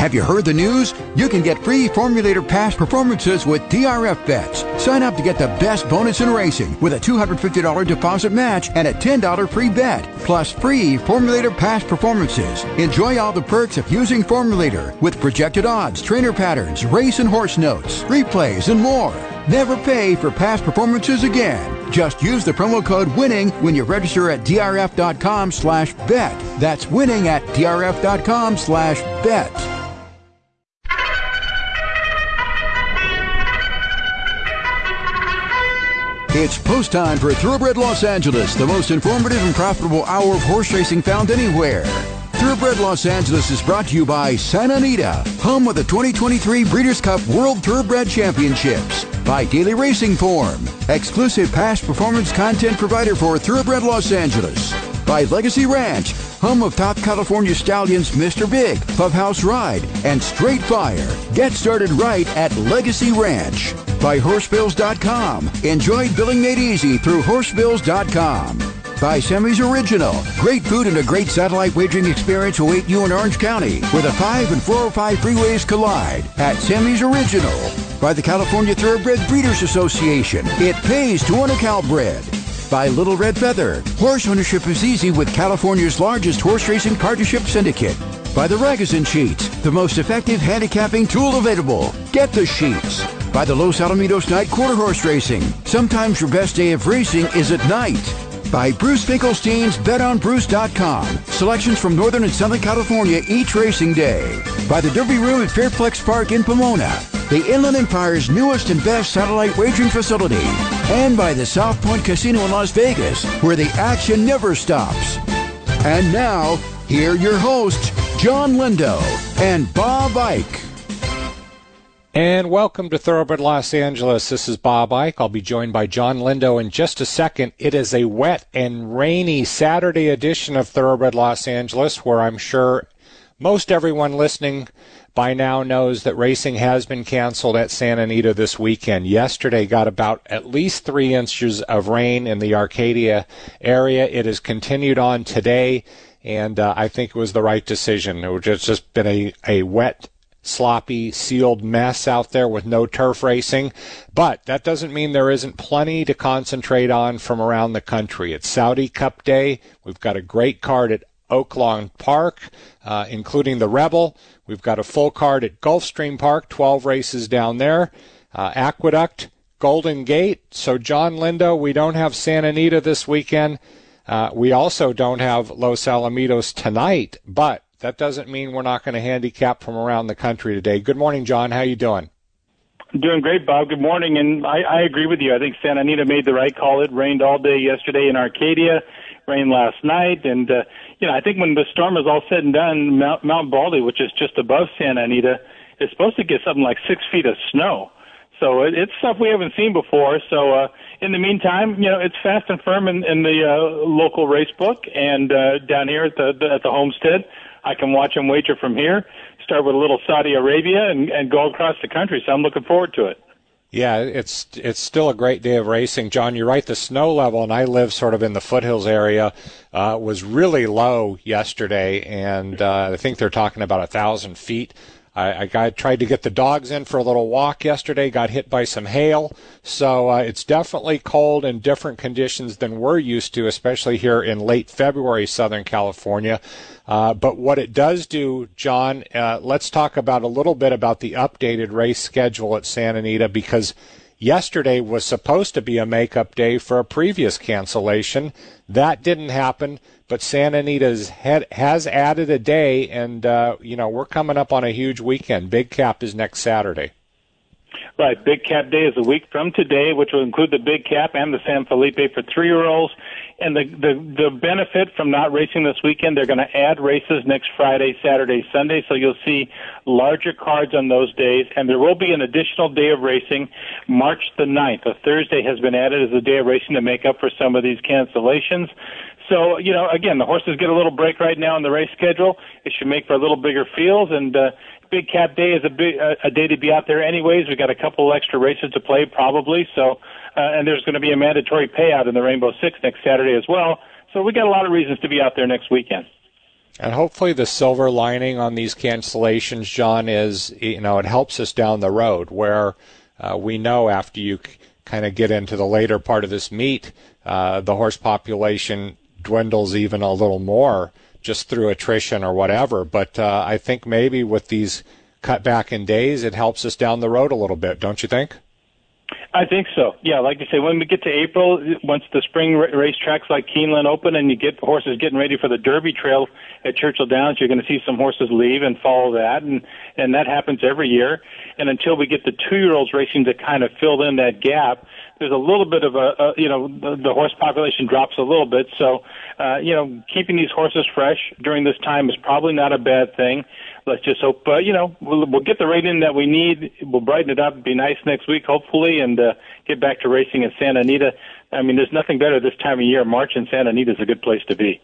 Have you heard the news? You can get free Formulator past performances with DRF bets. Sign up to get the best bonus in racing with a $250 deposit match and a $10 free bet, plus free Formulator past performances. Enjoy all the perks of using Formulator with projected odds, trainer patterns, race and horse notes, replays, and more. Never pay for past performances again. Just use the promo code WINNING when you register at drf.com slash bet. That's winning at drf.com slash bet. It's post time for Thoroughbred Los Angeles, the most informative and profitable hour of horse racing found anywhere. Thoroughbred Los Angeles is brought to you by Santa Anita, home of the 2023 Breeders' Cup World Thoroughbred Championships. By Daily Racing Form, exclusive past performance content provider for Thoroughbred Los Angeles. By Legacy Ranch, home of top California stallions Mr. Big, Clubhouse Ride, and Straight Fire. Get started right at Legacy Ranch. By Horsebills.com. Enjoy billing made easy through Horsebills.com. By Sammy's Original. Great food and a great satellite wagering experience await you in Orange County, where the 5 and 405 freeways collide at Sammy's Original. By the California Thoroughbred Breeders Association. It pays to own a Calbred by Little Red Feather. Horse ownership is easy with California's largest horse racing partnership syndicate. By the Ragozin Sheets, the most effective handicapping tool available. Get the sheets. By the Los Alamitos Night Quarter Horse Racing. Sometimes your best day of racing is at night. By Bruce Finkelstein's BetOnBruce.com. Selections from Northern and Southern California each racing day. By the Derby Room at Fairplex Park in Pomona the Inland Empire's newest and best satellite wagering facility, and by the South Point Casino in Las Vegas, where the action never stops. And now, here are your hosts, John Lindo and Bob Ike. And welcome to Thoroughbred Los Angeles. This is Bob Ike. I'll be joined by John Lindo in just a second. It is a wet and rainy Saturday edition of Thoroughbred Los Angeles, where I'm sure most everyone listening by now knows that racing has been canceled at Santa Anita this weekend. Yesterday got about at least three inches of rain in the Arcadia area. It has continued on today, and uh, I think it was the right decision. It was just, just been a, a wet sloppy, sealed mess out there with no turf racing. But that doesn't mean there isn't plenty to concentrate on from around the country. It's Saudi Cup Day. We've got a great card at Oaklawn Park, uh, including the Rebel. We've got a full card at Gulfstream Park, 12 races down there. Uh, Aqueduct, Golden Gate. So, John Lindo, we don't have Santa Anita this weekend. Uh, we also don't have Los Alamitos tonight, but that doesn't mean we're not going to handicap from around the country today. Good morning, John. How you doing? Doing great, Bob. Good morning. And I, I agree with you. I think Santa Anita made the right call. It rained all day yesterday in Arcadia, rained last night. And, uh, you know, I think when the storm is all said and done, Mount, Mount Baldy, which is just above Santa Anita, is supposed to get something like six feet of snow. So it, it's stuff we haven't seen before. So uh, in the meantime, you know, it's fast and firm in, in the uh, local race book and uh, down here at the, the at the homestead. I can watch them wager from here. Start with a little Saudi Arabia and, and go across the country. So I'm looking forward to it. Yeah, it's it's still a great day of racing, John. You're right. The snow level, and I live sort of in the foothills area, uh, was really low yesterday, and uh, I think they're talking about a thousand feet. I, I got, tried to get the dogs in for a little walk yesterday, got hit by some hail. So uh, it's definitely cold and different conditions than we're used to, especially here in late February, Southern California. Uh, but what it does do, John, uh, let's talk about a little bit about the updated race schedule at Santa Anita because yesterday was supposed to be a makeup day for a previous cancellation. That didn't happen, but Santa Anita's has added a day, and uh, you know we're coming up on a huge weekend. Big Cap is next Saturday. Right, Big Cap Day is a week from today, which will include the Big Cap and the San Felipe for three-year-olds. And the the the benefit from not racing this weekend, they're going to add races next Friday, Saturday, Sunday, so you'll see larger cards on those days. And there will be an additional day of racing, March the 9th. A Thursday has been added as a day of racing to make up for some of these cancellations. So, you know, again, the horses get a little break right now in the race schedule. It should make for a little bigger fields, and uh, Big Cap Day is a big uh, a day to be out there anyways. We got a couple extra races to play probably. So, uh, and there's going to be a mandatory payout in the Rainbow Six next Saturday as well. So we got a lot of reasons to be out there next weekend. And hopefully, the silver lining on these cancellations, John, is you know it helps us down the road where uh, we know after you kind of get into the later part of this meet, uh, the horse population dwindles even a little more just through attrition or whatever. But uh, I think maybe with these cut back in days, it helps us down the road a little bit, don't you think? I think so. Yeah, like you say, when we get to April, once the spring racetracks like Keeneland open and you get horses getting ready for the Derby Trail at Churchill Downs, you're going to see some horses leave and follow that, and and that happens every year. And until we get the two-year-olds racing to kind of fill in that gap, there's a little bit of a, a you know the, the horse population drops a little bit. So uh, you know keeping these horses fresh during this time is probably not a bad thing. Let's just hope uh, you know we'll, we'll get the rating that we need. We'll brighten it up, be nice next week hopefully, and uh, get back to racing in Santa Anita. I mean, there's nothing better this time of year. March in Santa Anita is a good place to be.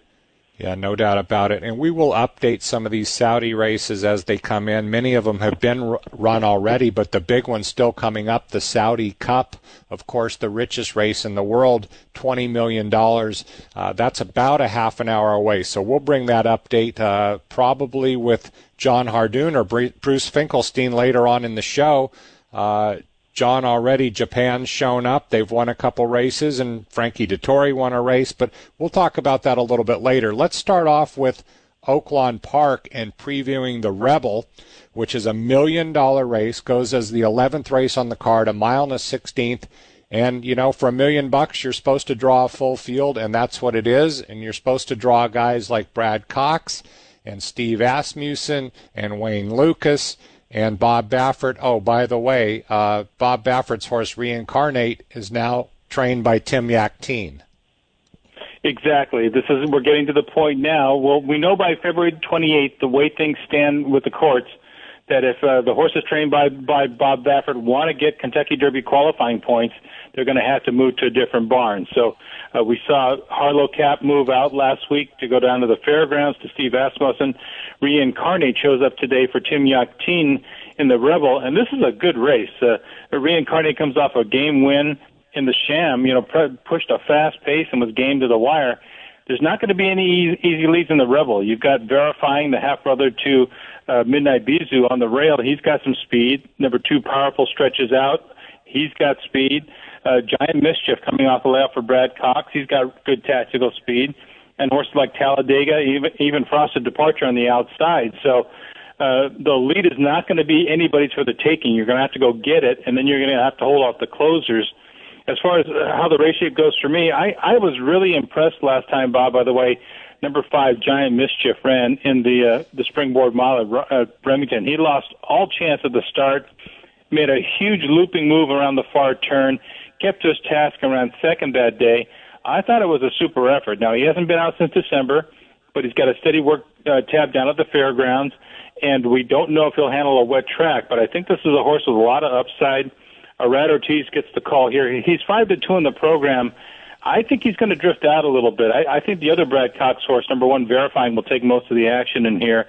Yeah, no doubt about it. And we will update some of these Saudi races as they come in. Many of them have been run already, but the big one's still coming up the Saudi Cup. Of course, the richest race in the world, $20 million. Uh, that's about a half an hour away. So we'll bring that update uh, probably with John Hardoon or Bruce Finkelstein later on in the show. Uh, John already, Japan's shown up. They've won a couple races, and Frankie Dettori won a race, but we'll talk about that a little bit later. Let's start off with Oaklawn Park and previewing the Rebel, which is a million dollar race, goes as the 11th race on the card, a mile and a 16th. And, you know, for a million bucks, you're supposed to draw a full field, and that's what it is. And you're supposed to draw guys like Brad Cox and Steve Asmussen and Wayne Lukas and Bob Baffert. Oh, by the way, uh, Bob Baffert's horse Reincarnate is now trained by Tim Yakteen. Exactly. This is we're getting to the point now. Well, we know by February 28th the way things stand with the courts that if uh, the horses trained by by Bob Baffert want to get Kentucky Derby qualifying points, they're going to have to move to a different barn. So uh, we saw Harlow Cap move out last week to go down to the fairgrounds to Steve Asmussen. Reincarnate shows up today for Tim Yakteen in the Rebel, and this is a good race. Uh, Reincarnate comes off a game win in the Sham. You know, pre- pushed a fast pace and was game to the wire. There's not going to be any easy leads in the Rebel. You've got verifying the half brother to uh, Midnight Bisou on the rail. He's got some speed. Number two, powerful stretches out. He's got speed. Uh, Giant Mischief coming off the layout for Brad Cox. He's got good tactical speed. And horses like Talladega, even, even Frosted Departure on the outside. So uh, the lead is not going to be anybody's for the taking. You're going to have to go get it, and then you're going to have to hold off the closers. As far as uh, how the race shape goes for me, I, I was really impressed last time, Bob, by the way, number five, Giant Mischief, ran in the uh, the springboard mile at uh, Remington. He lost all chance at the start made a huge looping move around the far turn, kept his task around second that day. I thought it was a super effort. Now he hasn't been out since December, but he's got a steady work uh, tab down at the fairgrounds, and we don't know if he'll handle a wet track. But I think this is a horse with a lot of upside. Irad Ortiz gets the call here. He's five to two in the program. I think he's going to drift out a little bit. I, I think the other Brad Cox horse, number one, verifying, will take most of the action in here.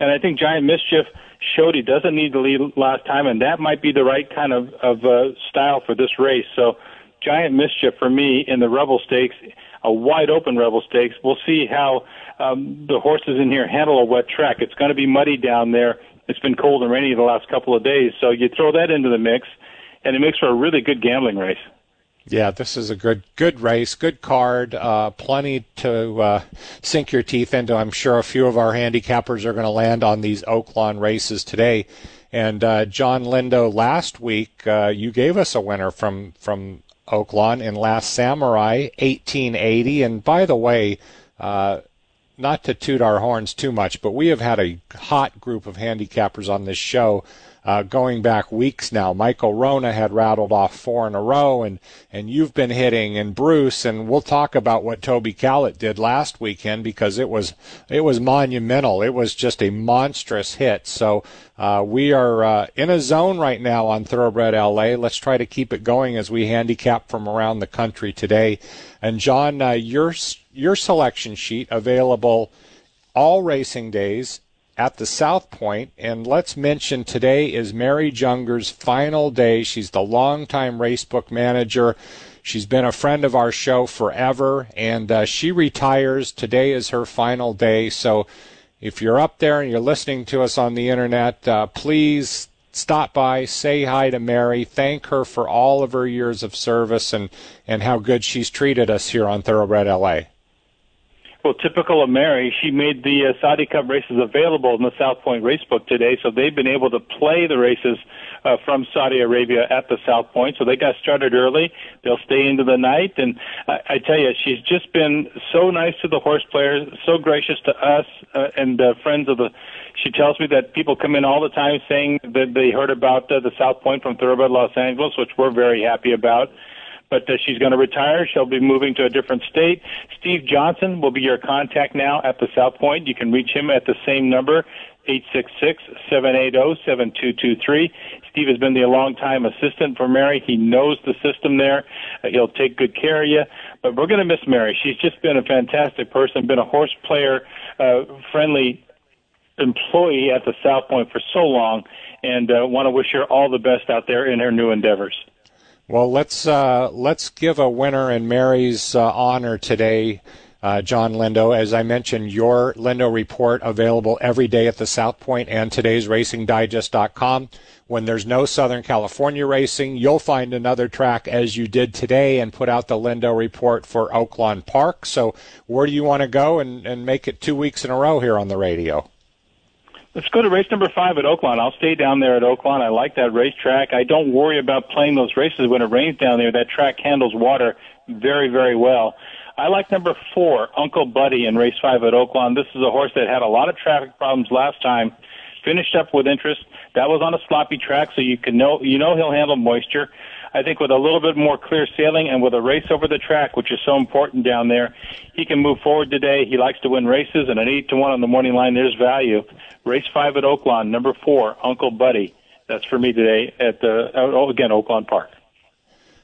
And I think Giant Mischief showed he doesn't need to lead last time, and that might be the right kind of, of uh, style for this race. So Giant Mischief for me in the Rebel Stakes, a wide open Rebel Stakes. We'll see how um, the horses in here handle a wet track. It's going to be muddy down there. It's been cold and rainy the last couple of days, so you throw that into the mix, and it makes for a really good gambling race. Yeah, this is a good good race, good card, uh, plenty to uh, sink your teeth into. I'm sure a few of our handicappers are going to land on these Oaklawn races today. And uh, John Lindo, last week uh, you gave us a winner from from Oaklawn in Last Samurai, 1880. And by the way, uh, not to toot our horns too much, but we have had a hot group of handicappers on this show uh, going back weeks now. Michael Rona had rattled off four in a row, and and you've been hitting, and Bruce, and we'll talk about what Toby Callett did last weekend because it was it was monumental. It was just a monstrous hit. So uh, we are uh, in a zone right now on Thoroughbred LA. Let's try to keep it going as we handicap from around the country today. And John, uh, your your selection sheet available all racing days at the South Point, and let's mention today is Mary Junger's final day. She's the longtime racebook manager. She's been a friend of our show forever, and uh, she retires. Today is her final day. So if you're up there and you're listening to us on the internet, uh, please stop by, say hi to Mary, thank her for all of her years of service and, and how good she's treated us here on Thoroughbred LA. Well, typical of Mary, she made the uh, Saudi Cup races available in the South Point Racebook today, so they've been able to play the races uh, from Saudi Arabia at the South Point. So they got started early. They'll stay into the night, and I, I tell you, she's just been so nice to the horse players, so gracious to us uh, and uh, friends of the. She tells me that people come in all the time saying that they heard about uh, the South Point from Thoroughbred Los Angeles, which we're very happy about but uh, she's going to retire. She'll be moving to a different state. Steve Johnson will be your contact now at the South Point. You can reach him at the same number, 866-780-7223. Steve has been the longtime assistant for Mary. He knows the system there. Uh, he'll take good care of you. But we're going to miss Mary. She's just been a fantastic person, been a horse player, uh, friendly employee at the South Point for so long, and uh, want to wish her all the best out there in her new endeavors. Well, let's uh, let's give a winner in Mary's uh, honor today, uh, John Lindo. As I mentioned, your Lindo report available every day at the South Point and today's RacingDigest.com. When there's no Southern California racing, you'll find another track as you did today and put out the Lindo report for Oaklawn Park. So, where do you want to go and, and make it two weeks in a row here on the radio? Let's go to race number five at Oaklawn. I'll stay down there at Oaklawn. I like that racetrack. I don't worry about playing those races when it rains down there. That track handles water very, very well. I like number four, Uncle Buddy, in race five at Oaklawn. This is a horse that had a lot of traffic problems last time. Finished up with interest. That was on a sloppy track, so you can know you know he'll handle moisture. I think with a little bit more clear sailing and with a race over the track, which is so important down there, he can move forward today. He likes to win races, and an eight to one on the morning line, there's value. Race five at Oaklawn, number four, Uncle Buddy. That's for me today at the oh, again Oaklawn Park.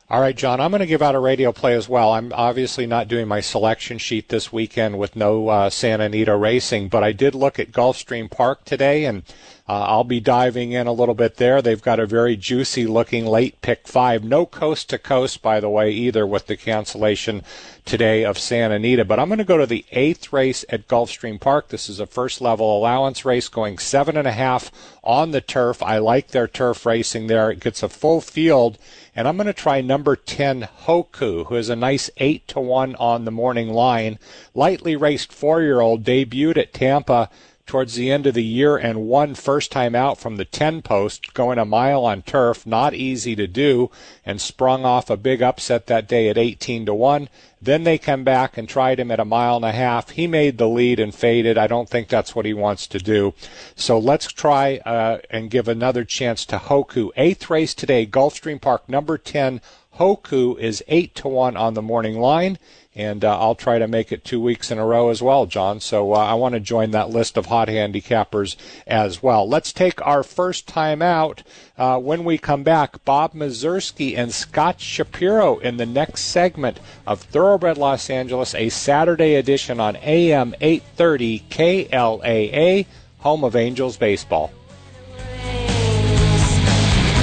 All right, John, I'm going to give out a radio play as well. I'm obviously not doing my selection sheet this weekend with no uh, Santa Anita racing, but I did look at Gulfstream Park today, and uh, I'll be diving in a little bit there. They've got a very juicy looking late pick five. No coast to coast, by the way, either with the cancellation today of Santa Anita. But I'm going to go to the eighth race at Gulfstream Park. This is a first level allowance race going seven and a half on the turf. I like their turf racing there. It gets a full field. And I'm going to try number 10, Hoku, who is a nice 8 to 1 on the morning line. Lightly raced four year old debuted at Tampa towards the end of the year and won first time out from the 10 post, going a mile on turf. Not easy to do, and sprung off a big upset that day at 18 to 1. Then they come back and tried him at a mile and a half. He made the lead and faded. I don't think that's what he wants to do. So let's try uh, and give another chance to Hoku. Eighth race today, Gulfstream Park, number 10. Hoku is 8 to 1 on the morning line and uh, I'll try to make it two weeks in a row as well, John. So uh, I want to join that list of hot handicappers as well. Let's take our first time out. Uh, when we come back, Bob Mieszerski and Scott Shapiro in the next segment of Thoroughbred Los Angeles, a Saturday edition on AM 830 KLAA, home of Angels baseball.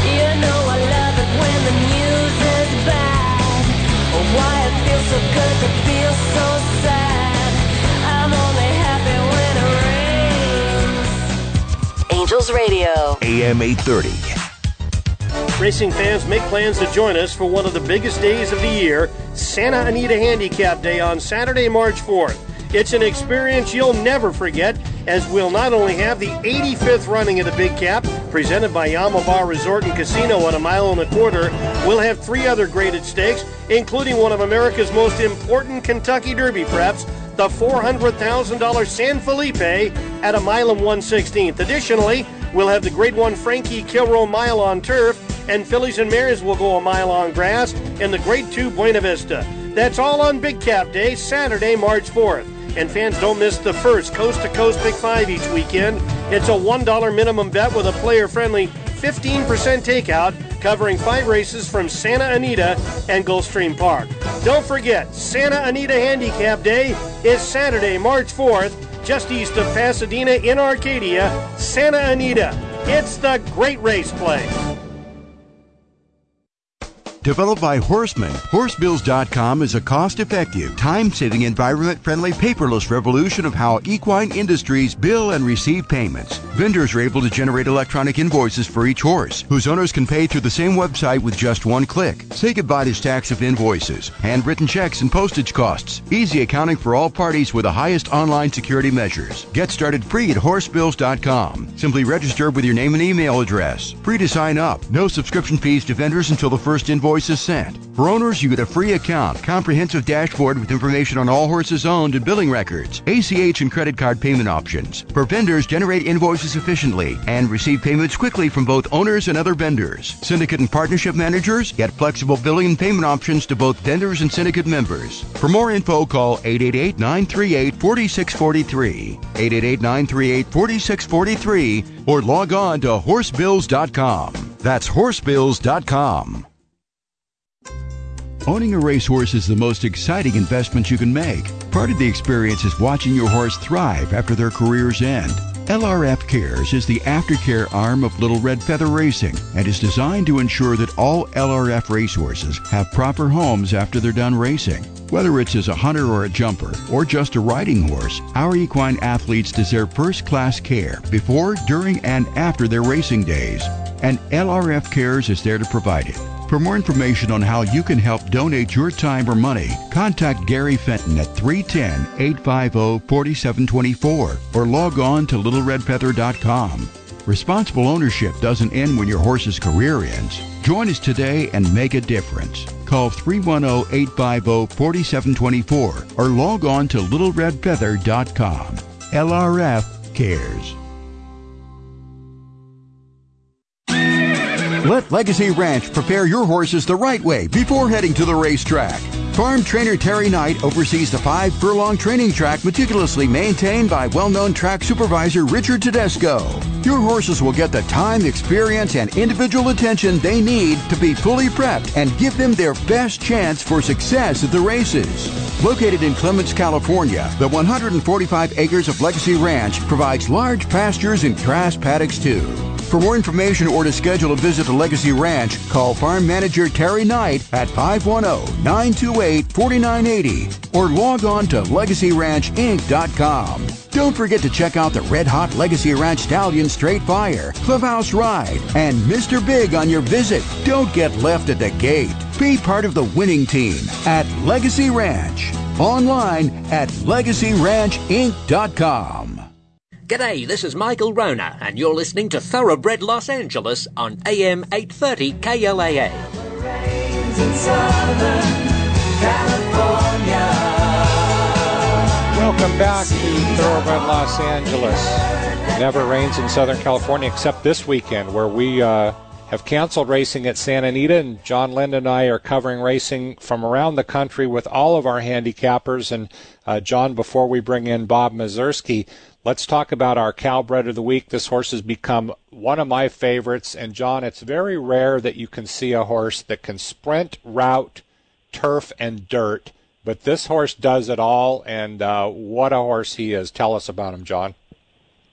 Angels Radio. AM 830. Racing fans make plans to join us for one of the biggest days of the year, Santa Anita Handicap Day on Saturday, March 4th. It's an experience you'll never forget, as we'll not only have the 85th running of the Big Cap, presented by Yaamava' Resort and Casino at a mile and a quarter, we'll have three other graded stakes, including one of America's most important Kentucky Derby preps, the $400,000 San Felipe at a mile and 116th. Additionally, we'll have the Grade 1 Frankie Kilroe mile on turf, and Fillies and Mares will go a mile on grass in the Grade 2 Buena Vista. That's all on Big Cap Day, Saturday, March 4th. And fans don't miss the first Coast to Coast Big Five each weekend. It's a $1 minimum bet with a player friendly 15% takeout covering five races from Santa Anita and Gulfstream Park. Don't forget, Santa Anita Handicap Day is Saturday, March 4th, just east of Pasadena in Arcadia, Santa Anita. It's the great race place. Developed by Horseman, Horsebills.com is a cost effective, time saving, environment friendly, paperless revolution of how equine industries bill and receive payments. Vendors are able to generate electronic invoices for each horse, whose owners can pay through the same website with just one click. Say goodbye to stacks of invoices, handwritten checks, and postage costs. Easy accounting for all parties with the highest online security measures. Get started free at Horsebills.com. Simply register with your name and email address. Free to sign up. No subscription fees to vendors until the first invoice For owners, you get a free account, comprehensive dashboard with information on all horses owned and billing records, ACH and credit card payment options. For vendors, generate invoices efficiently and receive payments quickly from both owners and other vendors. Syndicate and partnership managers get flexible billing and payment options to both vendors and syndicate members. For more info, call 888-938-4643, 888-938-4643, or log on to horsebills.com. That's horsebills.com. Owning a racehorse is the most exciting investment you can make. Part of the experience is watching your horse thrive after their career's end. LRF Cares is the aftercare arm of Little Red Feather Racing and is designed to ensure that all LRF racehorses have proper homes after they're done racing. Whether it's as a hunter or a jumper, or just a riding horse, our equine athletes deserve first class care before, during, and after their racing days. And LRF Cares is there to provide it. For more information on how you can help donate your time or money, contact Gary Fenton at 310 850 4724 or log on to littleredfeather.com. Responsible ownership doesn't end when your horse's career ends. Join us today and make a difference. Call 310 850 4724 or log on to littleredfeather.com. LRF cares. Let Legacy Ranch prepare your horses the right way before heading to the racetrack. Farm trainer Terry Knight oversees the five furlong training track meticulously maintained by well known track supervisor Richard Tedesco. Your horses will get the time, experience, and individual attention they need to be fully prepped and give them their best chance for success at the races. Located in Clements, California, the 145 acres of Legacy Ranch provides large pastures and grass paddocks too. For more information or to schedule a visit to Legacy Ranch, call Farm Manager Terry Knight at 510-928-4980 or log on to LegacyRanchInc.com. Don't forget to check out the red hot Legacy Ranch Stallion Straight Fire, Clubhouse Ride, and Mr. Big on your visit. Don't get left at the gate. Be part of the winning team at Legacy Ranch. Online at LegacyRanchInc.com. G'day, this is Michael Rona, and you're listening to Thoroughbred Los Angeles on AM 830 KLAA. Welcome back to Thoroughbred Los Angeles. Never rains in Southern California except this weekend, where we uh, have canceled racing at Santa Anita, and John Lind and I are covering racing from around the country with all of our handicappers. And uh, John, before we bring in Bob Mieszerski, let's talk about our Calbred of the Week. This horse has become one of my favorites. And John, it's very rare that you can see a horse that can sprint, route, turf, and dirt but this horse does it all, and uh, what a horse he is. Tell us about him, John.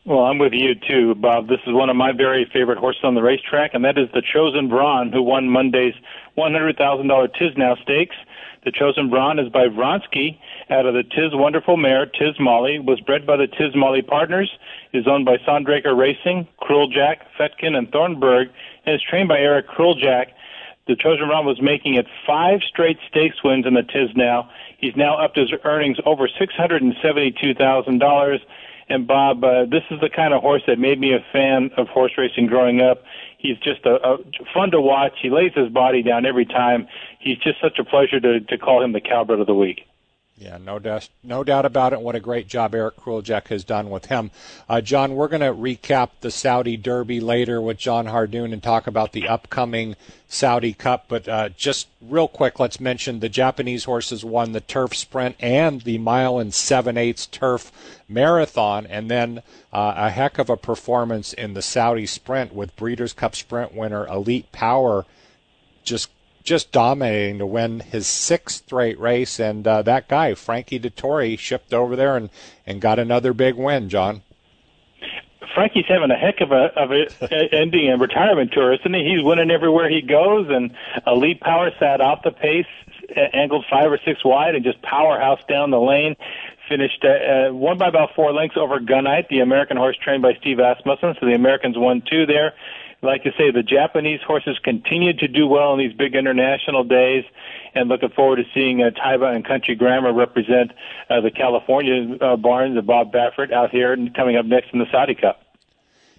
Well, I'm with you too, Bob. This is one of my very favorite horses on the racetrack, and that is the Chosen Vron, who won Monday's $100,000 Tiznow Stakes. The Chosen Vron is by Vronsky out of the Tiz Wonderful Mare, Tiz Molly, was bred by the Tiz Molly Partners, is owned by Sondraker Racing, Kruljac, Fetkin, and Thornburg, and is trained by Eric Kruljac the Trojan Run was making it five straight stakes wins in the Tiznow. He's now up to his earnings over six hundred and Bob, uh, this is the kind of horse that made me a fan of horse racing growing up. He's just a, a fun to watch. He lays his body down every time. He's just such a pleasure to to call him the Calbred of the week. Yeah, no doubt, no doubt about it. What a great job Eric Kruljac has done with him. Uh, John, we're going to recap the Saudi Derby later with John Hardoon and talk about the upcoming Saudi Cup. But uh, just real quick, let's mention the Japanese horses won the turf sprint and the mile and seven eighths turf marathon, and then uh, a heck of a performance in the Saudi sprint with Breeders' Cup Sprint winner Elite Power just just dominating to win his sixth straight race. And uh, that guy, Frankie Dettori, shipped over there and, and got another big win, John. Frankie's having a heck of a of a ending a retirement tour, isn't he? He's winning everywhere he goes, and Elite Power sat off the pace, angled five or six wide, and just powerhouse down the lane. Finished uh, uh, won by about four lengths over Gunite, the American horse trained by Steve Asmussen. So the Americans won two there like you say, the Japanese horses continue to do well on these big international days, and looking forward to seeing uh, Taiba and Country Grammar represent uh, the California uh, barns of Bob Baffert out here and coming up next in the Saudi Cup.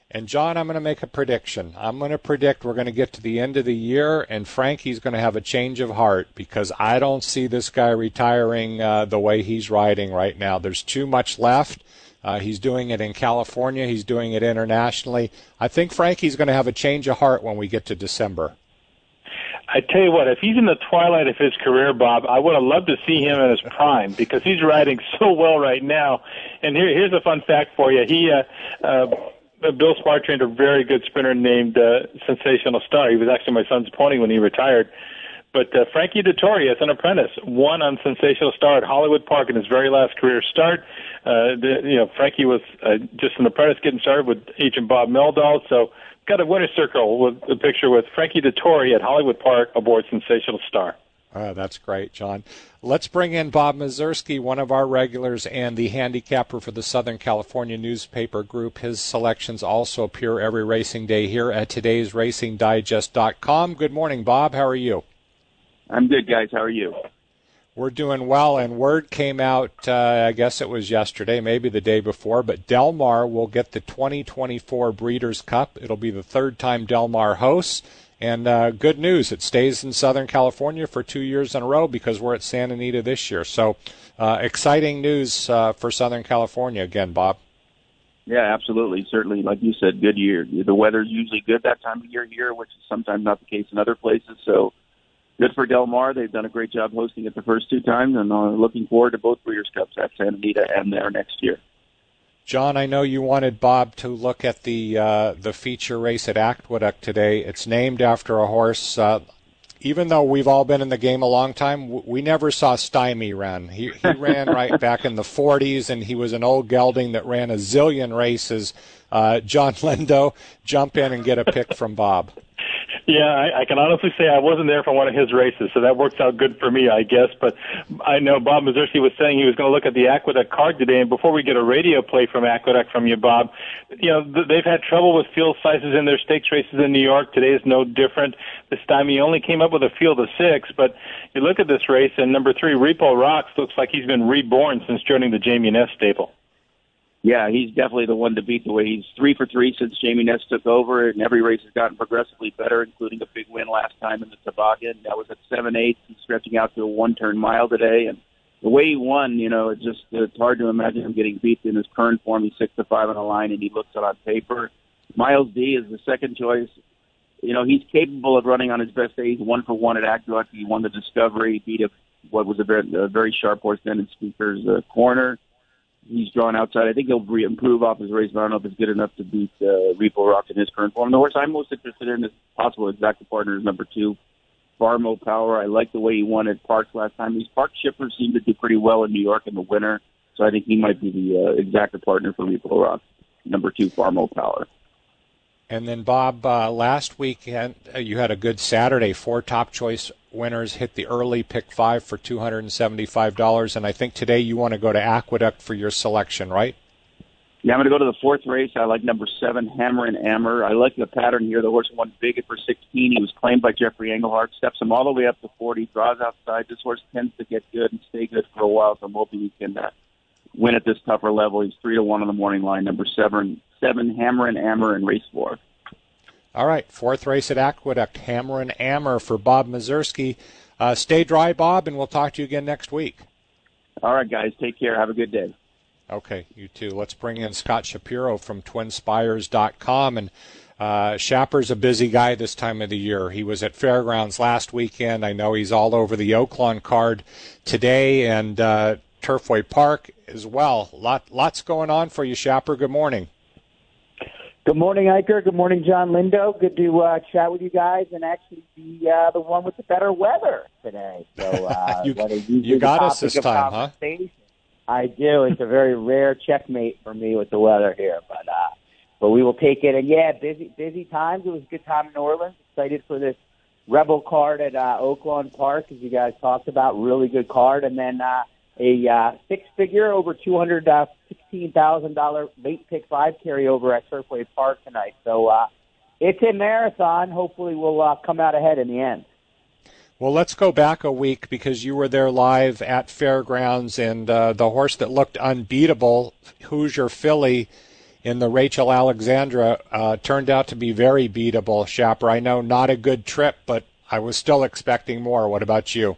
And John, I'm going to make a prediction. I'm going to predict we're going to get to the end of the year, and Frankie's going to have a change of heart because I don't see this guy retiring uh, the way he's riding right now. There's too much left. Uh, he's doing it in California. He's doing it internationally. I think Frankie's going to have a change of heart when we get to December. I tell you what, if he's in the twilight of his career, Bob, I would have loved to see him in his prime because he's riding so well right now. And here, here's a fun fact for you. He, uh, uh, Bill Spawr trained a very good sprinter named uh, Sensational Star. He was actually my son's pony when he retired. But uh, Frankie Dettori, as an apprentice, won on Sensational Star at Hollywood Park in his very last career start. Uh, the, you know, Frankie was uh, just an apprentice getting started with Agent Bob Meldahl. So got a winner's circle with a picture with Frankie Dettori at Hollywood Park aboard Sensational Star. Oh, that's great, John. Let's bring in Bob Mieszerski, one of our regulars and the handicapper for the Southern California newspaper group. His selections also appear every racing day here at today's RacingDigest.com. Good morning, Bob. How are you? I'm good, guys. How are you? We're doing well, and word came out, uh, I guess it was yesterday, maybe the day before, but Del Mar will get the 2024 Breeders' Cup. It'll be the third time Del Mar hosts. And uh, good news, it stays in Southern California for two years in a row because we're at Santa Anita this year. So uh, exciting news uh, for Southern California again, Bob. Yeah, absolutely. Certainly, like you said, good year. The weather's usually good that time of year here, which is sometimes not the case in other places. So good for Del Mar. They've done a great job hosting it the first two times, and uh, looking forward to both Breeders' Cups at Santa Anita and there next year. John, I know you wanted Bob to look at the uh, the feature race at Aqueduct today. It's named after a horse. Uh, even though we've all been in the game a long time, we never saw Stymie run. He, he ran right back in the 40s, and he was an old gelding that ran a zillion races. Uh, John Lindo, jump in and get a pick from Bob. Yeah, I, I can honestly say I wasn't there for one of his races, so that works out good for me, I guess. But I know Bob Mieszerski was saying he was going to look at the Aqueduct card today, and before we get a radio play from Aqueduct from you, Bob, you know they've had trouble with field sizes in their stakes races in New York. Today is no different. This time he only came up with a field of six, but you look at this race, and number three, Repo Rocks, looks like he's been reborn since joining the Jamie Ness stable yeah, he's definitely the one to beat the way he's three for three since Jamie Ness took over, and every race has gotten progressively better, including a big win last time in the toboggan. That was at seven eighths and stretching out to a one turn mile today, and the way he won, you know, it's just it's hard to imagine him getting beat in his current form. He's six to five on the line, and he looks it on paper. Miles D is the second choice. You know, he's capable of running on his best day. He's one for one at Aqueduct. He won the Discovery, beat a, what was a very, a very sharp horse then in Speaker's uh, corner. He's drawn outside. I think he'll re- improve off his race, but I don't know if it's good enough to beat uh, Repo Rock in his current form. The horse I'm most interested in is possible exact partner is number two, Farmo Power. I like the way he won at Parx last time. These Park shippers seem to do pretty well in New York in the winter, so I think he might be the uh, exact partner for Repo Rock. Number two, Farmo Power. And then, Bob, uh, last weekend uh, you had a good Saturday. Four top choice winners hit the early pick five for $275. And I think today you want to go to Aqueduct for your selection, right? Yeah, I'm going to go to the fourth race. I like number seven, Hammer and Ammer. I like the pattern here. The horse won big for 16. He was claimed by Jeffrey Englehart, steps him all the way up to 40, draws outside. This horse tends to get good and stay good for a while, so I'm hoping he can uh, win at this tougher level. He's three to one on the morning line. Number seven, seven Hammer and Ammer in race four. All right, fourth race at Aqueduct, Hammer and Ammer for Bob Mieszerski. Uh, stay dry, Bob, and we'll talk to you again next week. All right, guys, take care. Have a good day. Okay, you too. Let's bring in Scott Shapiro from TwinSpires.com. And uh, Shapper's a busy guy this time of the year. He was at Fairgrounds last weekend. I know he's all over the Oaklawn card today and uh, Turfway Park as well. Lot, lots going on for you, Shapper. Good morning. Good morning, Iker. Good morning, John Lindo. Good to uh, chat with you guys and actually be uh, the one with the better weather today. So uh, you, you got us this time, huh? I do. It's a very rare checkmate for me with the weather here, but uh, but we will take it. And yeah, busy busy times. It was a good time in New Orleans. Excited for this Rebel card at uh, Oaklawn Park, as you guys talked about. Really good card, and then uh, a uh, six-figure, over two hundred uh, sixteen thousand dollar late pick five carryover at Turfway Park tonight. So uh, it's a marathon. Hopefully, we'll uh, come out ahead in the end. Well, let's go back a week because you were there live at Fairgrounds, and uh, the horse that looked unbeatable, Hoosier Philly, in the Rachel Alexandra, uh, turned out to be very beatable. Shapper, I know not a good trip, but I was still expecting more. What about you?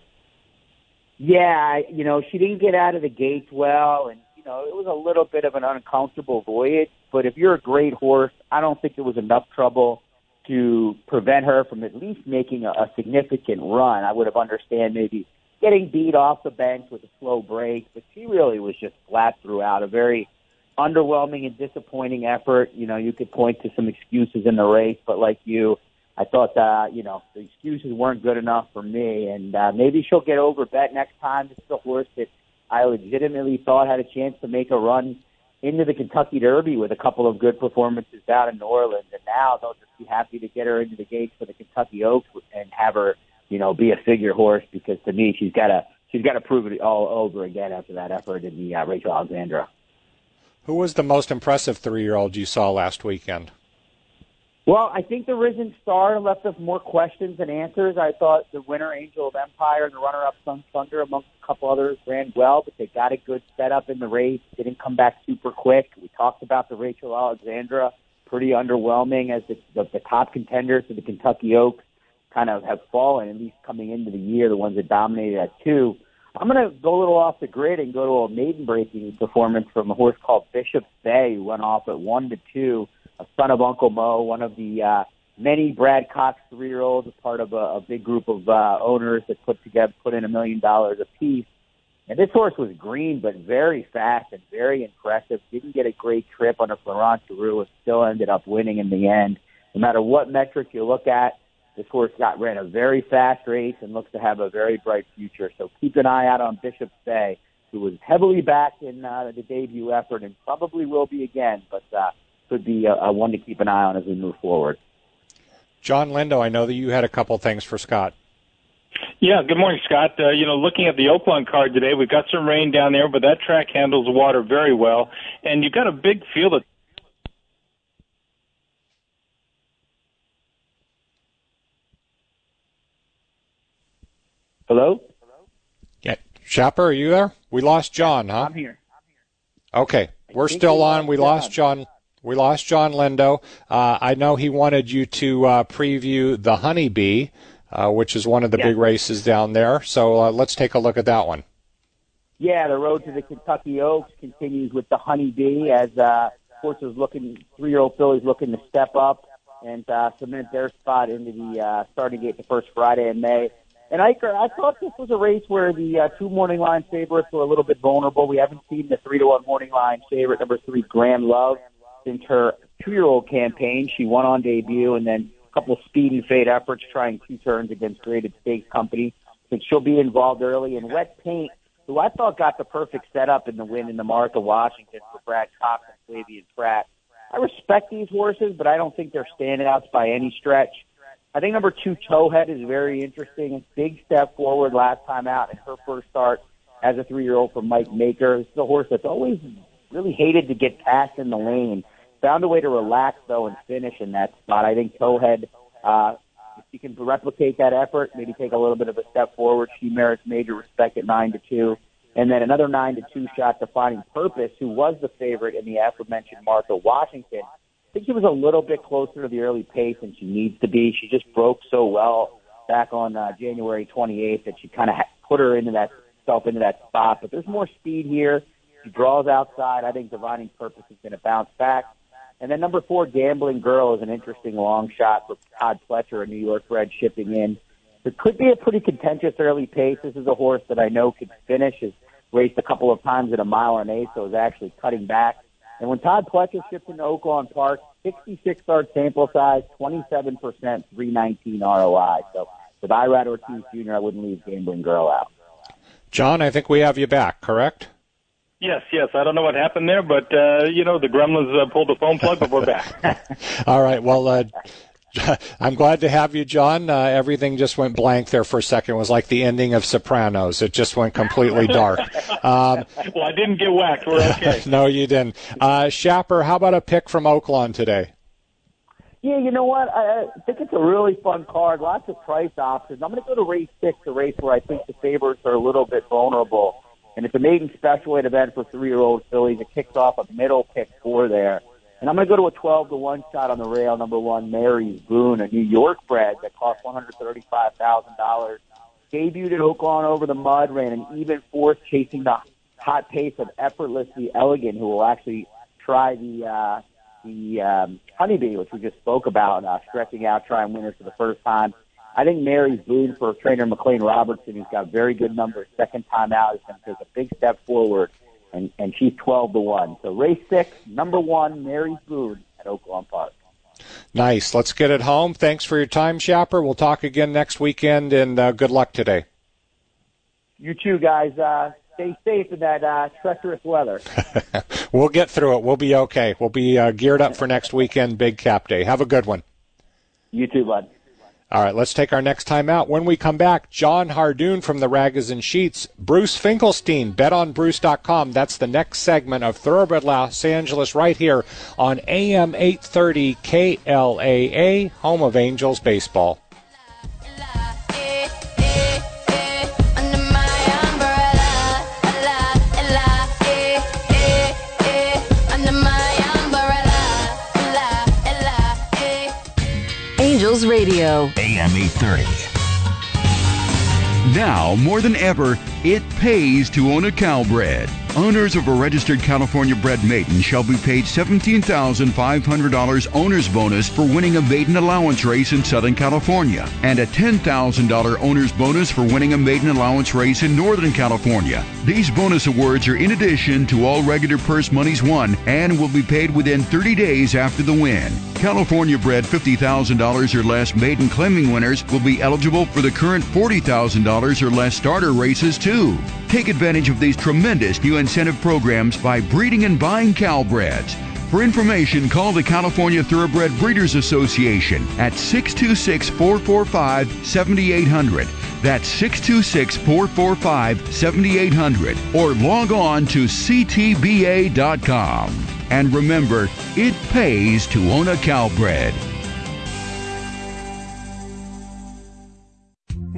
Yeah, you know, she didn't get out of the gates well, and you know, it was a little bit of an uncomfortable voyage. But if you're a great horse, I don't think it was enough trouble to prevent her from at least making a, a significant run. I would have understand maybe getting beat off the bench with a slow break, but she really was just flat throughout. A very underwhelming and disappointing effort. You know, you could point to some excuses in the race, but like you, I thought uh, you know the excuses weren't good enough for me, and uh, maybe she'll get over bet next time. This is a horse that I legitimately thought had a chance to make a run into the Kentucky Derby with a couple of good performances down in New Orleans, and now they'll just be happy to get her into the gates for the Kentucky Oaks and have her, you know, be a figure horse because to me she's got to she's got to prove it all over again after that effort in the uh, Rachel Alexandra. Who was the most impressive three-year-old you saw last weekend? Well, I think the Risen Star left us more questions than answers. I thought the winner, Angel of Empire, and the runner-up, Sun Thunder, amongst a couple others, ran well, but they got a good setup in the race. Didn't come back super quick. We talked about the Rachel Alexandra, pretty underwhelming as the, the, the top contenders to the Kentucky Oaks kind of have fallen, at least coming into the year, the ones that dominated at two. I'm going to go a little off the grid and go to a maiden breaking performance from a horse called Bishop's Bay, who went off at one to two a son of Uncle Mo, one of the uh, many Brad Cox three-year-olds, part of a, a big group of uh, owners that put together put in a million dollars a piece. And this horse was green, but very fast and very impressive. Didn't get a great trip under Florent Geroux, and still ended up winning in the end. No matter what metric you look at, this horse got ran a very fast race and looks to have a very bright future. So keep an eye out on Bishop's Bay, who was heavily back in uh, the debut effort and probably will be again. But uh, could be a, a one to keep an eye on as we move forward. John Lindo, I know that you had a couple things for Scott. Yeah, good morning, Scott. Uh, you know, looking at the Oaklawn card today, we've got some rain down there, but that track handles water very well, and you've got a big field of Hello? Yeah. Shapper, are you there? We lost John, huh? I'm here. Okay. We're still on. We lost John. We lost John Lindo. Uh, I know he wanted you to uh, preview the Honeybee, uh, which is one of the Yeah. big races down there. So uh, let's take a look at that one. Yeah, the road to the Kentucky Oaks continues with the Honeybee as uh, horses looking, three-year-old fillies looking to step up and uh, cement their spot into the uh, starting gate the first Friday in May. And Iker, I thought this was a race where the uh, two morning line favorites were a little bit vulnerable. We haven't seen the three to one morning line favorite number three, Grand Love, since her two-year-old campaign. She won on debut and then a couple of speed and fade efforts trying two turns against Graded Stakes Company. I she'll be involved early. And Wet Paint, who I thought got the perfect setup in the win in the Martha Washington for Brad Cox and Flavien Prat. I respect these horses, but I don't think they're standouts by any stretch. I think number two, Towhead, is very interesting. Big step forward last time out in her first start as a three-year-old from Mike Maker. This is a horse that's always really hated to get past in the lane. Found a way to relax though and finish in that spot. I think Towhead, uh, if she can replicate that effort, maybe take a little bit of a step forward, she merits major respect at nine to two. And then another nine to two shot Divining Purpose, who was the favorite in the aforementioned Martha Washington. I think she was a little bit closer to the early pace than she needs to be. She just broke so well back on uh, January 28th that she kind of put her into that self into that spot. But there's more speed here. She draws outside. I think Divining Purpose is going to bounce back. And then number four, Gambling Girl is an interesting long shot for Todd Pletcher, a New York bred shipping in. It could be a pretty contentious early pace. This is a horse that I know could finish. Has raced a couple of times at a mile and eight, so is actually cutting back. And when Todd Pletcher shipped into Oaklawn Park, 66 start sample size, 27%, 319 ROI. So with Irad Ortiz Jr., I wouldn't leave Gambling Girl out. John, I think we have you back, correct? Yes, yes. I don't know what happened there, but uh, you know the Gremlins uh, pulled the phone plug, but we're back. All right. Well, uh, I'm glad to have you, John. Uh, everything just went blank there for a second. It was like the ending of Sopranos. It just went completely dark. Um, well, I didn't get whacked. We're okay. no, you didn't. Uh, Shapper, how about a pick from Oaklawn today? Yeah, you know what? I, I think it's a really fun card. Lots of price options. I'm going to go to race six, the race where I think the favorites are a little bit vulnerable. And it's a maiden special weight event for three-year-old fillies. It kicks off a middle pick four there. And I'm going to go to a 12 to 1 shot on the rail, number one, Mary's Boone, a New York bred that cost $135,000. Debuted at Oaklawn over the mud, ran an even fourth, chasing the hot pace of Effortlessly Elegant, who will actually try the uh, the um, Honeybee, which we just spoke about, uh, stretching out, trying winners for the first time. I think Mary's Boone for trainer McLean Robertson, who's got very good numbers, second time out, is going to take a big step forward, and, and she's 12 to 1. So race six, number one, Mary's Boone at Oaklawn Park. Nice. Let's get it home. Thanks for your time, Shapper. We'll talk again next weekend, and uh, good luck today. You too, guys. Uh, stay safe in that uh, treacherous weather. we'll get through it. We'll be okay. We'll be uh, geared up for next weekend, Big Cap Day. Have a good one. You too, bud. All right, let's take our next time out. When we come back, John Hardoon from the Ragozin Sheets, Bruce Finkelstein, betonbruce.com. That's the next segment of Thoroughbred Los Angeles right here on AM 830 KLAA, home of Angels baseball. Radio. AM 830. Now, more than ever, it pays to own a Calbred. Owners of a registered California bred maiden shall be paid $17,500 owner's bonus for winning a maiden allowance race in Southern California and a $10,000 owner's bonus for winning a maiden allowance race in Northern California. These bonus awards are in addition to all regular purse monies won and will be paid within 30 days after the win. California bred $50,000 or less maiden claiming winners will be eligible for the current $40,000 or less starter races too. Take advantage of these tremendous new incentive programs by breeding and buying Calbreds. For information, call the California Thoroughbred Breeders Association at 626 445 7800. That's 626 445 7800. Or log on to CTBA.com. And remember, it pays to own a Calbred.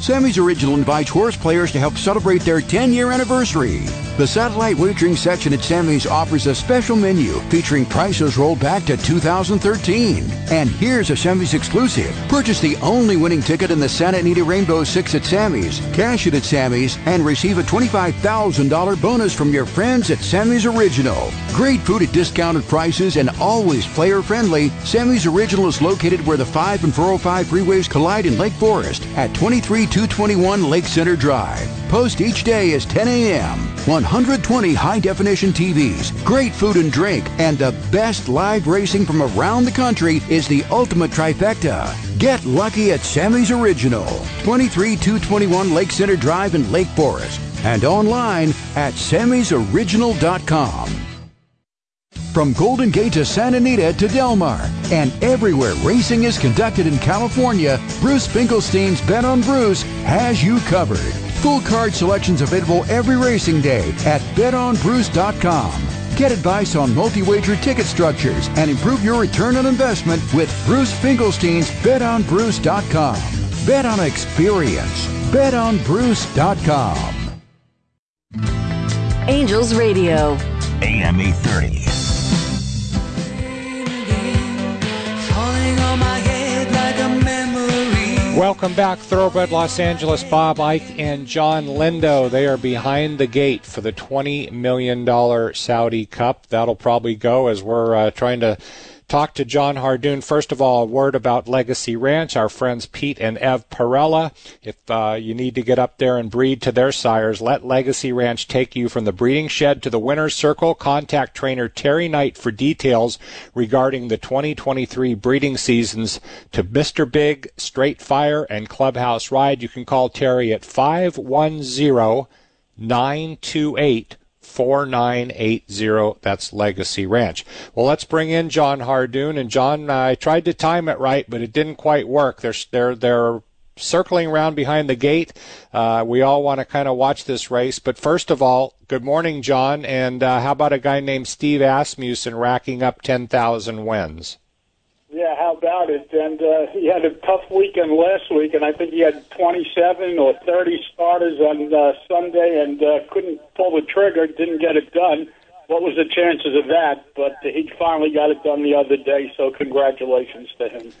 Sammy's Original invites horse players to help celebrate their 10 year anniversary. The satellite wagering section at Sammy's offers a special menu featuring prices rolled back to 2013. And here's a Sammy's exclusive. Purchase the only winning ticket in the Santa Anita Rainbow 6 at Sammy's, cash it at Sammy's, and receive a $25,000 bonus from your friends at Sammy's Original. Great food at discounted prices and always player friendly. Sammy's Original is located where the 5 and 405 freeways collide in Lake Forest at 23221 Lake Center Drive. Post each day is 10 a.m. 120 high definition TVs, great food and drink, and the best live racing from around the country is the ultimate trifecta. Get lucky at Sammy's Original, 23221 Lake Center Drive in Lake Forest, and online at sammysoriginal.com. From Golden Gate to Santa Anita to Del Mar, and everywhere racing is conducted in California, Bruce Finkelstein's Bet on Bruce has you covered. Full card selections available every racing day at betonbruce.com. Get advice on multi-wager ticket structures and improve your return on investment with Bruce Finkelstein's betonbruce.com. Bet on experience. betonbruce.com. Angels Radio. AM 830. Welcome back, Thoroughbred Los Angeles. Bob Ike and John Lindo. They are behind the gate for the $20 million Saudi Cup. That'll probably go as we're uh, trying to talk to John Hardoon. First of all, a word about Legacy Ranch. Our friends Pete and Ev Perella. If uh, you need to get up there and breed to their sires, let Legacy Ranch take you from the breeding shed to the winner's circle. Contact trainer Terry Knight for details regarding the 2023 breeding seasons to Mr. Big, Straight Fire, and Clubhouse Ride. You can call Terry at 510 928 4980. That's Legacy Ranch. Well, let's bring in John Hardoon. And John, I tried to time it right, but it didn't quite work. They're, they're, they're circling around behind the gate. Uh, we all want to kind of watch this race. But first of all, good morning, John. And uh, how about a guy named Steve Asmussen racking up 10,000 wins? Yeah, how about it? And uh, he had a tough weekend last week, and I think he had 27 or 30 starters on uh, Sunday and uh, couldn't pull the trigger, didn't get it done. What was the chances of that? But he finally got it done the other day, so congratulations to him.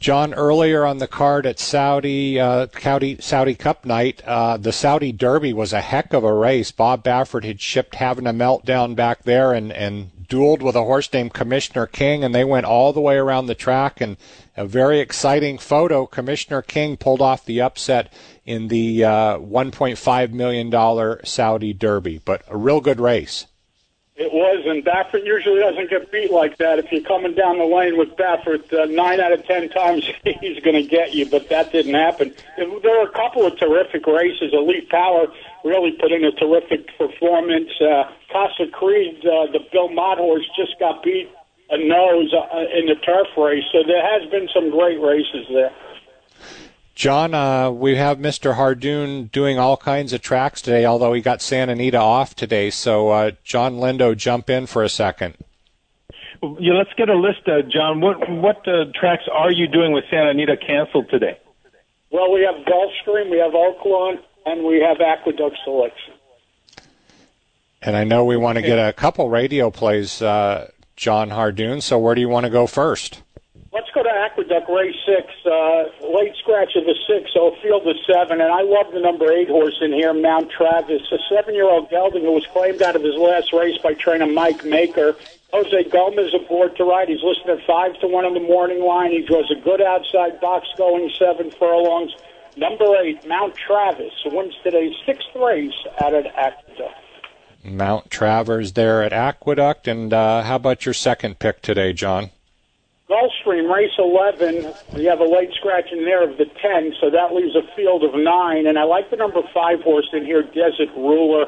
John, earlier on the card at Saudi uh, Saudi, Saudi Cup night, uh, the Saudi Derby was a heck of a race. Bob Baffert had shipped having a meltdown back there and, and dueled with a horse named Commissioner King, and they went all the way around the track. And a very exciting photo. Commissioner King pulled off the upset in the uh, $1.5 million Saudi Derby, but a real good race. It was, and Baffert usually doesn't get beat like that. If you're coming down the lane with Baffert, uh, nine out of ten times he's going to get you, but that didn't happen. There were a couple of terrific races. Elite Power really put in a terrific performance. Uh, Casa Creed, uh, the Bill Mott horse, just got beat a nose uh, in the turf race, so there has been some great races there. John, uh, we have Mr. Hardoon doing all kinds of tracks today, although he got Santa Anita off today. So, uh, John Lindo, jump in for a second. Yeah, let's get a list, uh, John. What what uh, tracks are you doing with Santa Anita canceled today? Well, we have Gulfstream, we have Oaklawn, and we have Aqueduct Selection. And I know we want to get a couple radio plays, uh, John Hardoon. So, where do you want to go first? Let's go to Aqueduct Race Six, uh, late scratch of the six, so field of seven, and I love the number eight horse in here, Mount Travis, a seven-year-old gelding who was claimed out of his last race by trainer Mike Maker. Jose Gomez aboard to ride. He's listed at five to one on the morning line. He draws a good outside box going seven furlongs. Number eight, Mount Travis, wins today's sixth race out at Aqueduct. Mount Travers there at Aqueduct. And uh, how about your second pick today, John? Gulfstream, race 11. We have a late scratch in there of the 10, so that leaves a field of nine. And I like the number five horse in here, Desert Ruler.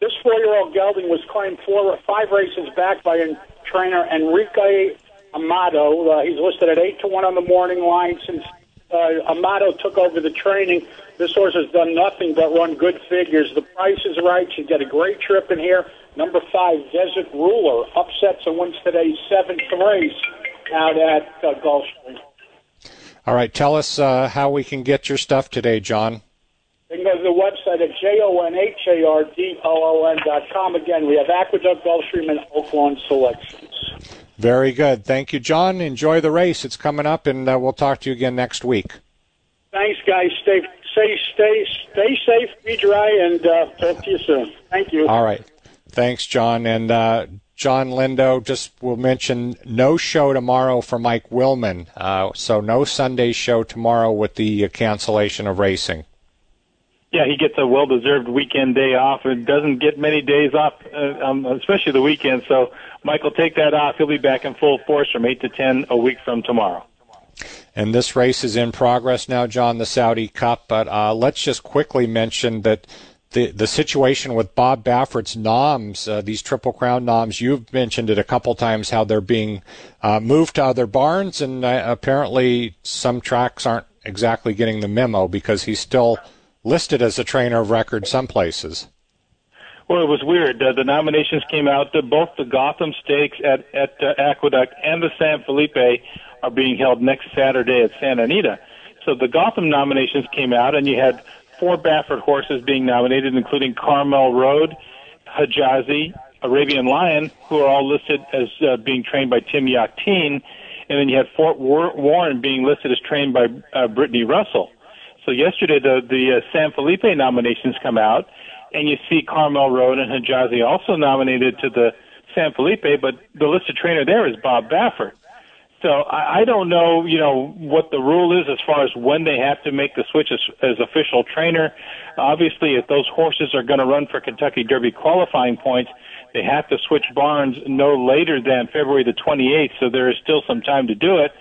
This four-year-old gelding was claimed four, five races back by trainer Enrique Amado. Uh, he's listed at eight to one on the morning line since uh, Amato took over the training. This horse has done nothing but run good figures. The price is right. She'd get a great trip in here. Number five, Desert Ruler, upsets and wins today's seventh race out at uh, Gulfstream. All right, tell us uh, how we can get your stuff today, John. You can go to the website at J-O-N-H-A-R-D-O-O-N dot com. Again, we have Aqueduct, Gulfstream, and Oaklawn selections. Very good. Thank you, John. Enjoy the race. It's coming up, and uh, we'll talk to you again next week. Thanks, guys. Stay, stay, stay, stay safe, be dry, and uh, talk to you soon. Thank you. All right. Thanks, John. And uh, John Lindo, just will mention no show tomorrow for Mike Willman. Uh, so no Sunday show tomorrow with the cancellation of racing. Yeah, he gets a well-deserved weekend day off and doesn't get many days off, uh, um, especially the weekend. So Mike will take that off. He'll be back in full force from 8 to 10 a week from tomorrow. And this race is in progress now, John, the Saudi Cup. But uh, let's just quickly mention that the the situation with Bob Baffert's noms, uh, these Triple Crown noms, you've mentioned it a couple times how they're being uh, moved to other barns, and uh, apparently some tracks aren't exactly getting the memo because he's still listed as a trainer of record some places. Well, it was weird. Uh, the nominations came out. Uh, both the Gotham Stakes at at uh, Aqueduct and the San Felipe are being held next Saturday at Santa Anita. So the Gotham nominations came out, and you had four Baffert horses being nominated, including Carmel Road, Hijazi, Arabian Lion, who are all listed as uh, being trained by Tim Yakteen, and then you had Fort Warren being listed as trained by uh, Brittany Russell. So yesterday, the the uh, San Felipe nominations come out, and you see Carmel Road and Hijazi also nominated to the San Felipe, but the listed trainer there is Bob Baffert. So I, I don't know, you know, what the rule is as far as when they have to make the switch as, as official trainer. Obviously, if those horses are going to run for Kentucky Derby qualifying points, they have to switch barns no later than February the 28th. So there is still some time to do it.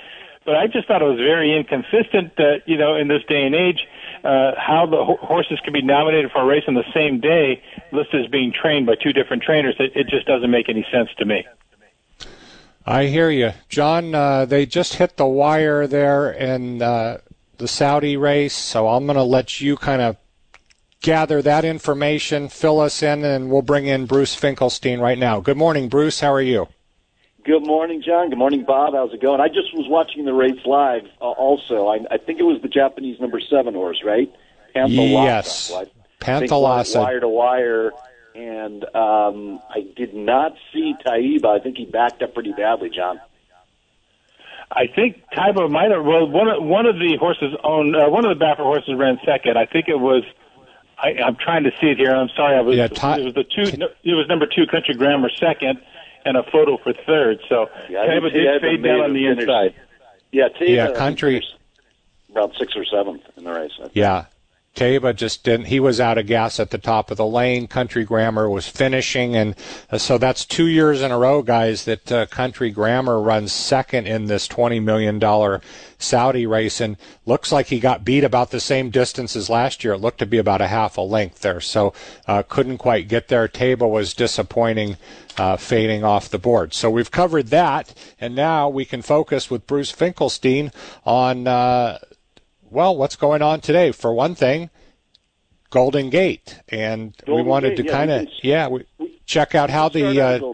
But I just thought it was very inconsistent that, you know, in this day and age, uh, how the ho- horses can be nominated for a race on the same day, listed as being trained by two different trainers. It, it just doesn't make any sense to me. I hear you, John. Uh, they just hit the wire there in uh, the Saudi race, so I'm going to let you kind of gather that information, fill us in, and we'll bring in Bruce Finkelstein right now. Good morning, Bruce. How are you? Good morning, John. Good morning, Bob. How's it going? I just was watching the race live. Uh, also, I, I think it was the Japanese number seven horse, right? Panthalassa. Yes, Panthalassa. Wire to wire and um, I did not see Taiba. I think he backed up pretty badly, John. I think Taiba might have. Well, one of one of the horses owned uh, one of the Baffert horses ran second. I think it was. I, I'm trying to see it here. I'm sorry. I was. Yeah, t- it was the two. It was number two Country Grammar second, and a photo for third. So yeah, Taiba did fade down on the finished. inside. Yeah, Taiba, yeah, Country. About sixth or seventh in the race. Yeah, Taiba just didn't. He was out of gas at the top of the lane. Country Grammar was finishing, and uh, so that's two years in a row, guys, that uh, Country Grammar runs second in this twenty million dollar Saudi race, and looks like he got beat about the same distance as last year. It looked to be about a half a length there, so uh, couldn't quite get there. Taiba was disappointing, uh, fading off the board. So we've covered that, and now we can focus with Bruce Finkelstein on uh, well, what's going on today? For one thing, Golden Gate, and Golden we wanted Gate, to kind of yeah, we, check out how the uh,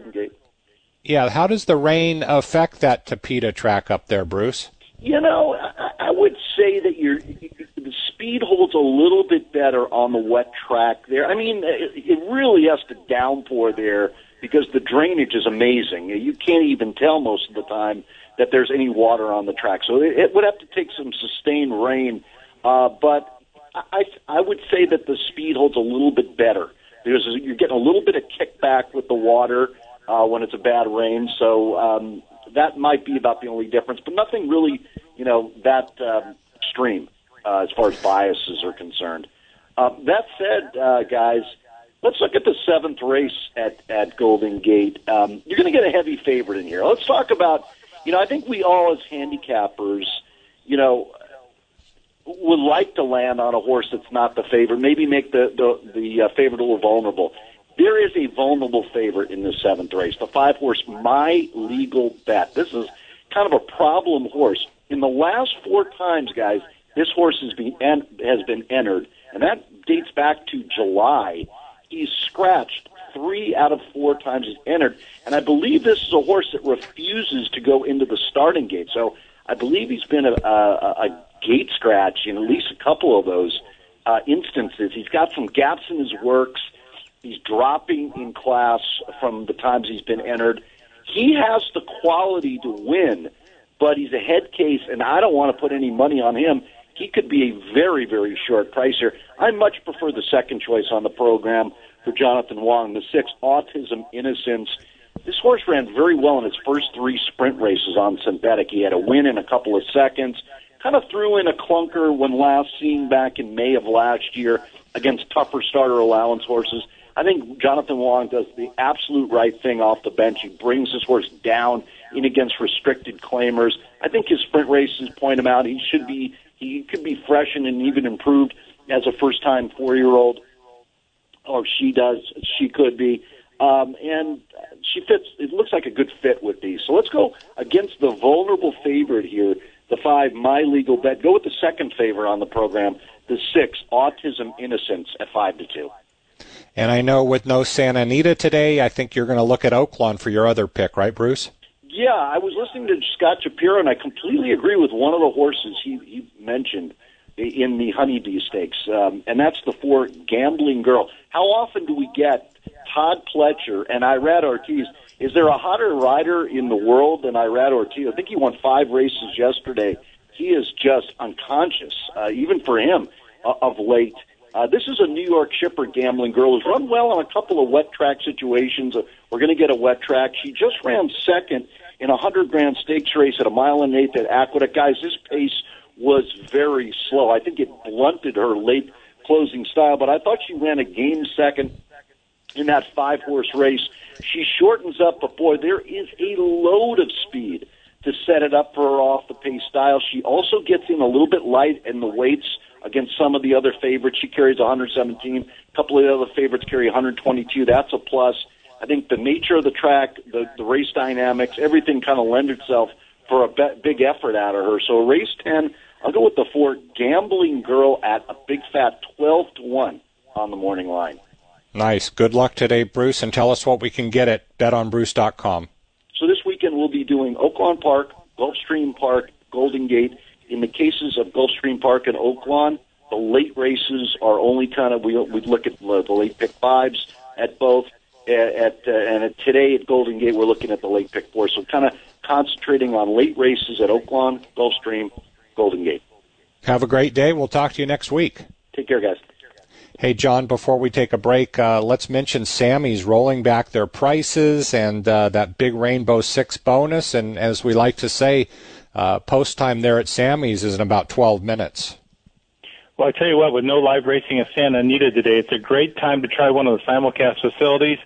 yeah, how does the rain affect that Tapeta track up there, Bruce? You know, I, I would say that you're the speed holds a little bit better on the wet track there. I mean, it, it really has to downpour there because the drainage is amazing. You can't even tell most of the time that there's any water on the track. So it, it would have to take some sustained rain. Uh, but I, I would say that the speed holds a little bit better because you're getting a little bit of kickback with the water uh, when it's a bad rain. So um, that might be about the only difference, but nothing really, you know, that um, extreme uh, as far as biases are concerned. Uh, that said, uh, guys, let's look at the seventh race at at Golden Gate. Um, you're going to get a heavy favorite in here. Let's talk about, you know, I think we all as handicappers, you know, would like to land on a horse that's not the favorite. Maybe make the the, the uh, favorite a little vulnerable. There is a vulnerable favorite in the seventh race. The five horse, my legal bet. This is kind of a problem horse. In the last four times, guys, this horse has been en- has been entered, and that dates back to July. He's scratched three out of four times he's entered, and I believe this is a horse that refuses to go into the starting gate. So I believe he's been a, a, a gate scratch in at least a couple of those uh, instances. He's got some gaps in his works. He's dropping in class from the times he's been entered. He has the quality to win, but he's a head case, and I don't want to put any money on him he could be a very, very short price here. I much prefer the second choice on the program for Jonathan Wong, the six, Autism Innocence. This horse ran very well in his first three sprint races on synthetic. He had a win in a couple of seconds. Kind of threw in a clunker when last seen back in May of last year against tougher starter allowance horses. I think Jonathan Wong does the absolute right thing off the bench. He brings his horse down in against restricted claimers. I think his sprint races point him out. He should be he could be freshened and even improved as a first time four year old, or she does. She could be. Um, and she fits, it looks like a good fit with these. So let's go against the vulnerable favorite here, the five, my legal bet. Go with the second favorite on the program, the six, Autism Innocence at five to two. And I know with no Santa Anita today, I think you're going to look at Oaklawn for your other pick, right, Bruce? Yeah, I was listening to Scott Shapiro, and I completely agree with one of the horses he, he mentioned in the Honeybee Stakes, um, and that's the four Gambling Girl. How often do we get Todd Pletcher and Irad Ortiz? Is there a hotter rider in the world than Irad Ortiz? I think he won five races yesterday. He is just unconscious, uh, even for him, uh, of late. Uh, this is a New York shipper gambling girl who's run well on a couple of wet track situations. Uh, we're going to get a wet track. She just ran second in a hundred grand stakes race at a mile and eighth at Aqueduct. Guys, this pace was very slow. I think it blunted her late closing style, but I thought she ran a game second in that five horse race. She shortens up, boy, there is a load of speed to set it up for her off the pace style. She also gets in a little bit light in the weights against some of the other favorites. She carries 117. A couple of the other favorites carry 122. That's a plus. I think the nature of the track, the, the race dynamics, everything kind of lends itself for a be- big effort out of her. So race 10, I'll go with the four Gambling Girl at a big fat 12 to 1 on the morning line. Nice. Good luck today, Bruce, and tell us what we can get at betonbruce.com. So this weekend we'll be doing Oaklawn Park, Gulfstream Park, Golden Gate. In the cases of Gulfstream Park and Oaklawn, the late races are only kind of we we look at the, late pick fives at both at, uh, and at today at Golden Gate, we're looking at the late pick four. So kind of concentrating on late races at Oaklawn, Gulfstream, Golden Gate. Have a great day. We'll talk to you next week. Take care, guys. Hey, John, before we take a break, uh, let's mention Sammy's rolling back their prices and uh, that big Rainbow Six bonus. And as we like to say, uh, post time there at Sammy's is in about 12 minutes. Well, I tell you what, with no live racing at Santa Anita today, it's a great time to try one of the simulcast facilities.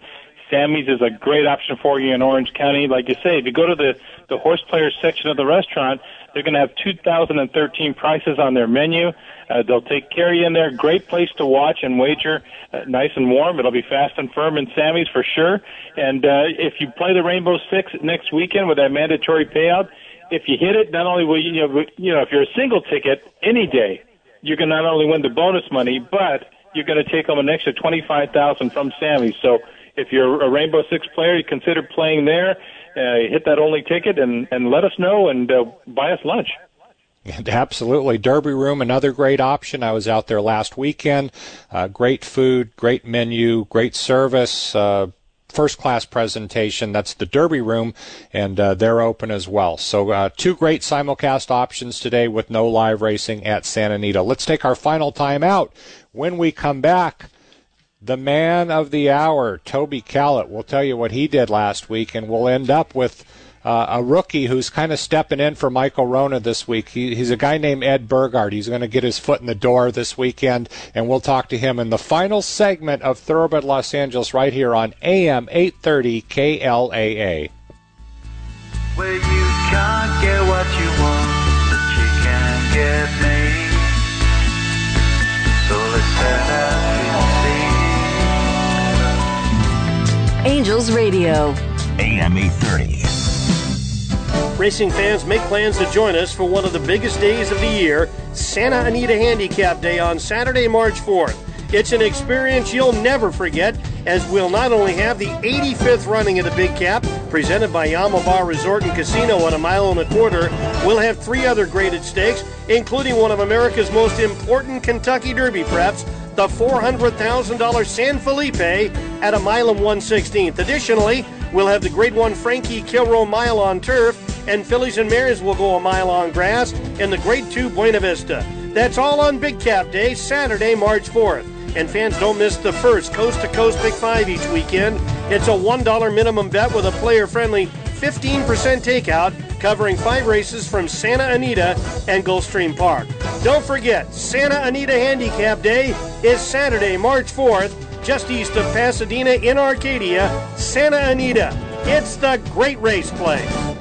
Sammy's is a great option for you in Orange County. Like you say, if you go to the, the horse players section of the restaurant, they're going to have 2013 prices on their menu. Uh, they'll take you in there. Great place to watch and wager. Uh, nice and warm. It'll be fast and firm in Sammy's for sure. And uh, if you play the Rainbow Six next weekend with that mandatory payout, if you hit it, not only will you, you know, you know, if you're a single ticket any day, you can not only win the bonus money, but you're going to take home an extra twenty-five thousand from Sammy. So if you're a Rainbow Six player, you consider playing there. Uh, hit that only ticket and and let us know and uh, buy us lunch. Absolutely. Derby Room, another great option. I was out there last weekend. Uh, great food, great menu, great service. Uh, first class presentation. That's the Derby Room, and uh, they're open as well. So, uh, two great simulcast options today with no live racing at Santa Anita. Let's take our final time out. When we come back, the man of the hour, Toby Callett, will tell you what he did last week, and we'll end up with uh, a rookie who's kind of stepping in for Michael Wrona this week. He, he's a guy named Ed Burgart. He's going to get his foot in the door this weekend, and we'll talk to him in the final segment of Thoroughbred Los Angeles right here on AM 830 KLAA. Where you can't get what you want, but you can get me. Angels Radio. AM 830. Racing fans, make plans to join us for one of the biggest days of the year, Santa Anita Handicap Day on Saturday, March 4th. It's an experience you'll never forget, as we'll not only have the 85th running of the Big Cap, presented by Yaamava' Resort and Casino on a mile and a quarter, we'll have three other graded stakes, including one of America's most important Kentucky Derby preps, the $400,000 San Felipe at a mile and 116th. Additionally, we'll have the Grade 1 Frankie Kilroe mile on turf, and Fillies and Mares will go a mile on grass in the Grade 2 Buena Vista. That's all on Big Cap Day, Saturday, March 4th. And fans don't miss the first Coast to Coast Big Five each weekend. It's a $1 minimum bet with a player friendly 15% takeout covering five races from Santa Anita and Gulfstream Park. Don't forget, Santa Anita Handicap Day is Saturday, March 4th, just east of Pasadena in Arcadia, Santa Anita. It's the great race place.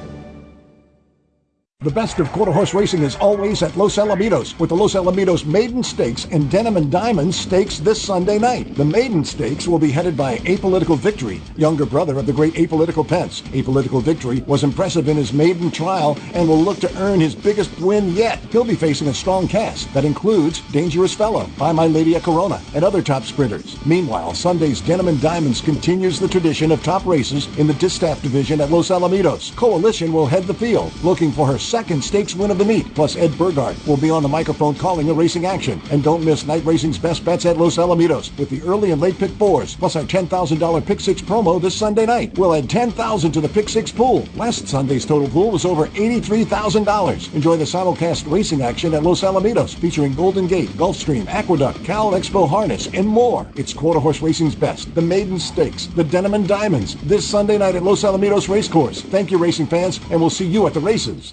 The best of quarter horse racing is always at Los Alamitos with the Los Alamitos Maiden Stakes and Denim and Diamonds Stakes this Sunday night. The Maiden Stakes will be headed by Apolitical Victory, younger brother of the great Apolitical Pence. Apolitical Victory was impressive in his maiden trial and will look to earn his biggest win yet. He'll be facing a strong cast that includes Dangerous Fellow, By My Lady at Corona, and other top sprinters. Meanwhile, Sunday's Denim and Diamonds continues the tradition of top races in the Distaff division at Los Alamitos. Coalition will head the field, looking for her second stakes win of the meet. Plus, Ed Burgart will be on the microphone calling the racing action. And don't miss night racing's best bets at Los Alamitos with the early and late pick fours, plus our $10,000 pick six promo this Sunday night. We'll add 10000 to the pick six pool. Last Sunday's total pool was over $83,000. Enjoy the simulcast racing action at Los Alamitos featuring Golden Gate, Gulfstream, Aqueduct, Cal Expo Harness, and more. It's quarter horse racing's best, the Maiden Stakes, the Denim and Diamonds, this Sunday night at Los Alamitos Racecourse. Thank you, racing fans, and we'll see you at the races.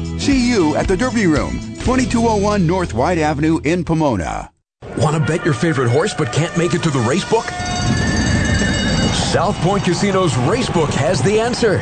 See you at the Derby Room, 2201 North White Avenue in Pomona. Want to bet your favorite horse but can't make it to the race book? South Point Casino's Racebook has the answer.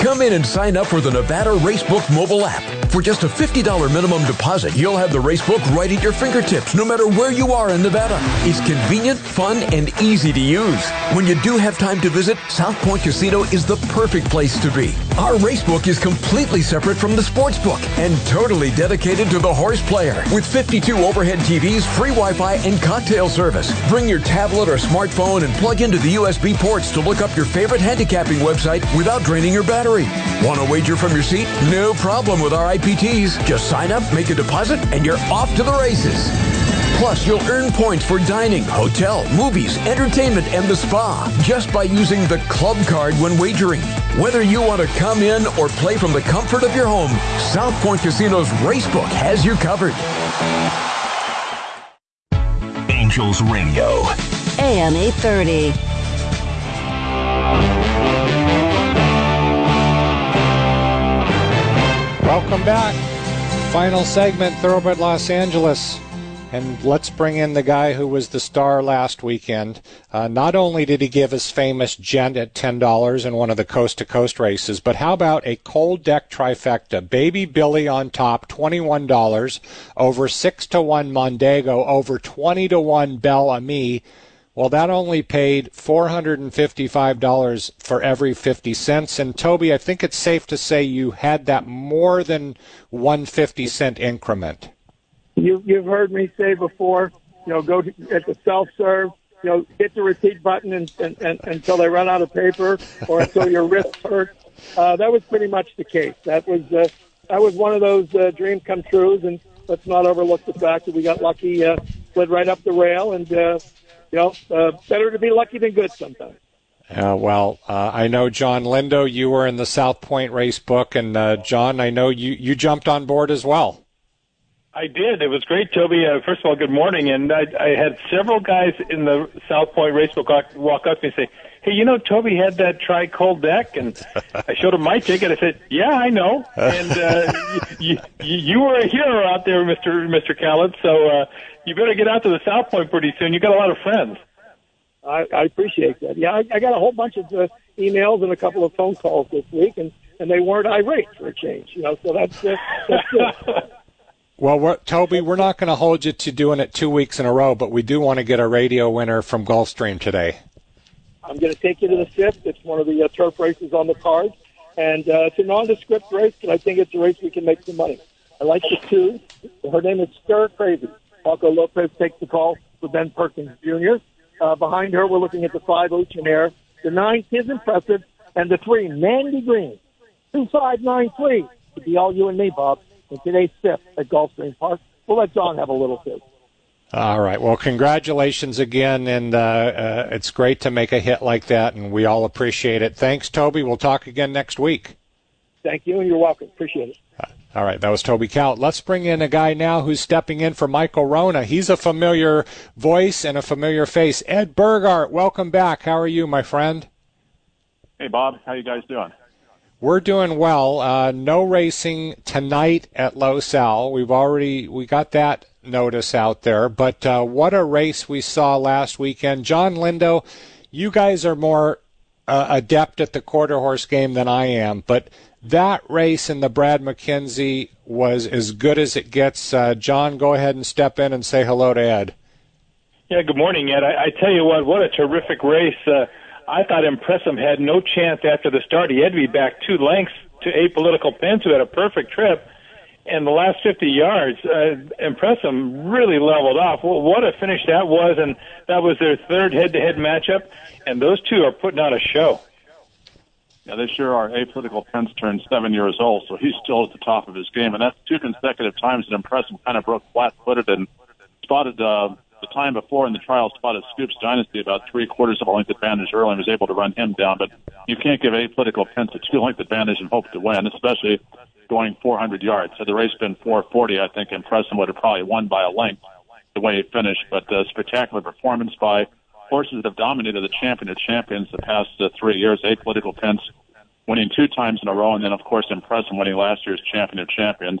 Come in and sign up for the Nevada Racebook mobile app. For just a $50 minimum deposit, you'll have the racebook right at your fingertips, no matter where you are in Nevada. It's convenient, fun, and easy to use. When you do have time to visit, South Point Casino is the perfect place to be. Our racebook is completely separate from the sportsbook and totally dedicated to the horse player. With 52 overhead TVs, free Wi-Fi, and cocktail service. Bring your tablet or smartphone and plug into the USB ports to look up your favorite handicapping website without draining your battery. Want to wager from your seat? No problem with our IPTs. Just sign up, make a deposit, and you're off to the races. Plus, you'll earn points for dining, hotel, movies, entertainment, and the spa just by using the club card when wagering. Whether you want to come in or play from the comfort of your home, South Point Casino's Racebook has you covered. Angels Radio. AM 830. Welcome back. Final segment, Thoroughbred Los Angeles. And let's bring in the guy who was the star last weekend. Uh, not only did he give his famous gent at $10 in one of the coast to coast races, but how about a cold deck trifecta? Baby Billy on top, $21, over 6 to 1 Mondego, over 20 to 1 Bel Ami. Well, that only paid $455 for every 50 cents. And Toby, I think it's safe to say you had that more than one 50 cent increment. You, you've heard me say before, you know, go to, at the self serve, you know, hit the repeat button and, and, and, until they run out of paper or until your wrist hurts. Uh, that was pretty much the case. That was uh, that was one of those uh, dreams come trues, and let's not overlook the fact that we got lucky, uh, slid right up the rail, and uh, you know, uh, better to be lucky than good sometimes. Uh, well, uh, I know John Lindo, you were in the South Point race book, and uh, John, I know you you jumped on board as well. I did. It was great, Toby. Uh, first of all, good morning. And I, I had several guys in the South Point Racebook walk, walk up to me and say, "Hey, you know, Toby had that tri cold deck," and I showed him my ticket. I said, "Yeah, I know." And uh, you, you, you were a hero out there, Mister Mister Callan. So uh, you better get out to the South Point pretty soon. You got a lot of friends. I, I appreciate that. Yeah, I, I got a whole bunch of uh, emails and a couple of phone calls this week, and and they weren't irate for a change. You know, so that's uh, that's good. Well, Toby, we're not going to hold you to doing it two weeks in a row, but we do want to get a radio winner from Gulfstream today. I'm going to take you to the fifth. It's one of the uh, turf races on the card, and uh, it's a nondescript race, but I think it's a race we can make some money. I like the two. Her name is Stir Crazy. Paco Lopez takes the call for Ben Perkins Jr. Uh, behind her, we're looking at the five Ocean Air. The nine is impressive, and the three Mandy Green. Two five nine three. To be all you and me, Bob in today's fifth at Gulfstream Park. We'll let John have a little too. All right. Well, congratulations again, and uh, uh, it's great to make a hit like that, and we all appreciate it. Thanks, Toby. We'll talk again next week. Thank you, and you're welcome. Appreciate it. All right, that was Toby Cowett. Let's bring in a guy now who's stepping in for Michael Wrona. He's a familiar voice and a familiar face. Ed Burgart, welcome back. How are you, my friend? Hey, Bob. How you guys doing? We're doing well. Uh, no racing tonight at Los Al. We've already we got that notice out there. But uh, what a race we saw last weekend. John Lindo, you guys are more uh, adept at the quarter horse game than I am, but that race in the Brad McKenzie was as good as it gets. Uh, John, go ahead and step in and say hello to Ed. Yeah, good morning, Ed. I, I tell you what, what a terrific race. I thought Impressum had no chance after the start. He had to be back two lengths to Apolitical Pence, who had a perfect trip. And the last 50 yards, uh, Impressum really leveled off. Well, what a finish that was, and that was their third head-to-head matchup. And those two are putting on a show. Yeah, they sure are. Apolitical Pence turned seven years old, so he's still at the top of his game. And that's two consecutive times that Impressum kind of broke flat-footed and spotted uh, the time before in the trial spotted Scoops Dynasty about three quarters of a length advantage early and was able to run him down. But you can't give Apolitical Pence a two length advantage and hope to win, especially going 400 yards. Had the race been 440, I think Impressum would have probably won by a length the way he finished. But uh, spectacular performance by horses that have dominated the champion of champions the past uh, three years. Apolitical Pence winning two times in a row, and then of course Impressum winning last year's champion of champions.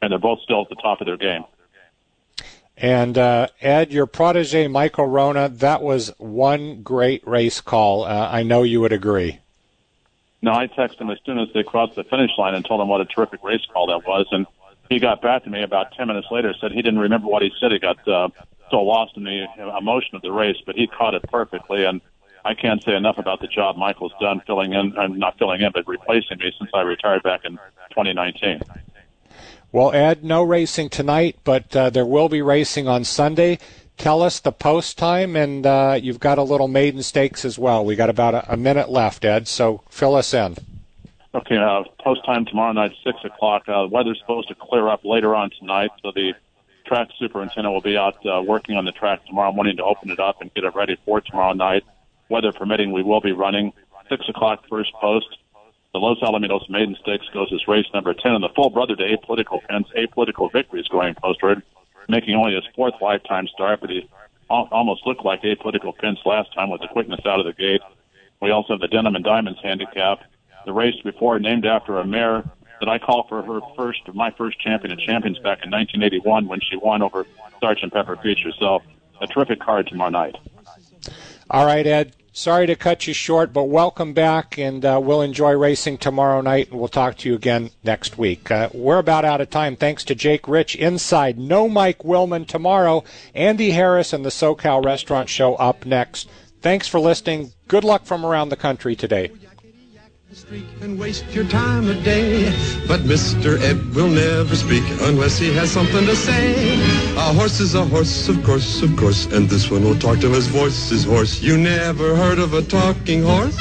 And they're both still at the top of their game. And uh, Ed, your protege Michael Wrona, that was one great race call. Uh, I know you would agree. No, I texted him as soon as they crossed the finish line and told him what a terrific race call that was, and he got back to me about ten minutes later. Said he didn't remember what he said. He got uh, so lost in the emotion of the race, but he caught it perfectly. And I can't say enough about the job Michael's done filling in, and not filling in, but replacing me since I retired back in 2019. Well, Ed, no racing tonight, but uh, there will be racing on Sunday. Tell us the post time, and uh, you've got a little maiden stakes as well. We got about a, a minute left, Ed, so fill us in. Okay, uh, post time tomorrow night, 6 o'clock. Uh, weather's supposed to clear up later on tonight, so the track superintendent will be out uh, working on the track tomorrow morning to open it up and get it ready for tomorrow night. Weather permitting, we will be running 6 o'clock first post, the Los Alamitos Maiden Stakes goes as race number 10, and the full brother to Apolitical Pence, Apolitical Victory is going postward, making only his fourth lifetime start, but he almost looked like Apolitical Pence last time with the quickness out of the gate. We also have the Denim and Diamonds handicap. The race before, named after a mare that I call for her first, my first champion of champions back in 1981 when she won over Sergeant Pepper Feature. So a terrific card tomorrow night. All right, Ed. Sorry to cut you short, but welcome back, and uh, we'll enjoy racing tomorrow night, and we'll talk to you again next week. Uh, we're about out of time. Thanks to Jake Rich inside. No Mike Willman tomorrow. Andy Harris and the SoCal Restaurant Show up next. Thanks for listening. Good luck from around the country today and waste your time a day. But Mr. Ed will never speak unless he has something to say. A horse is a horse, of course, of course, and this one will talk till his voice is hoarse. You never heard of a talking horse?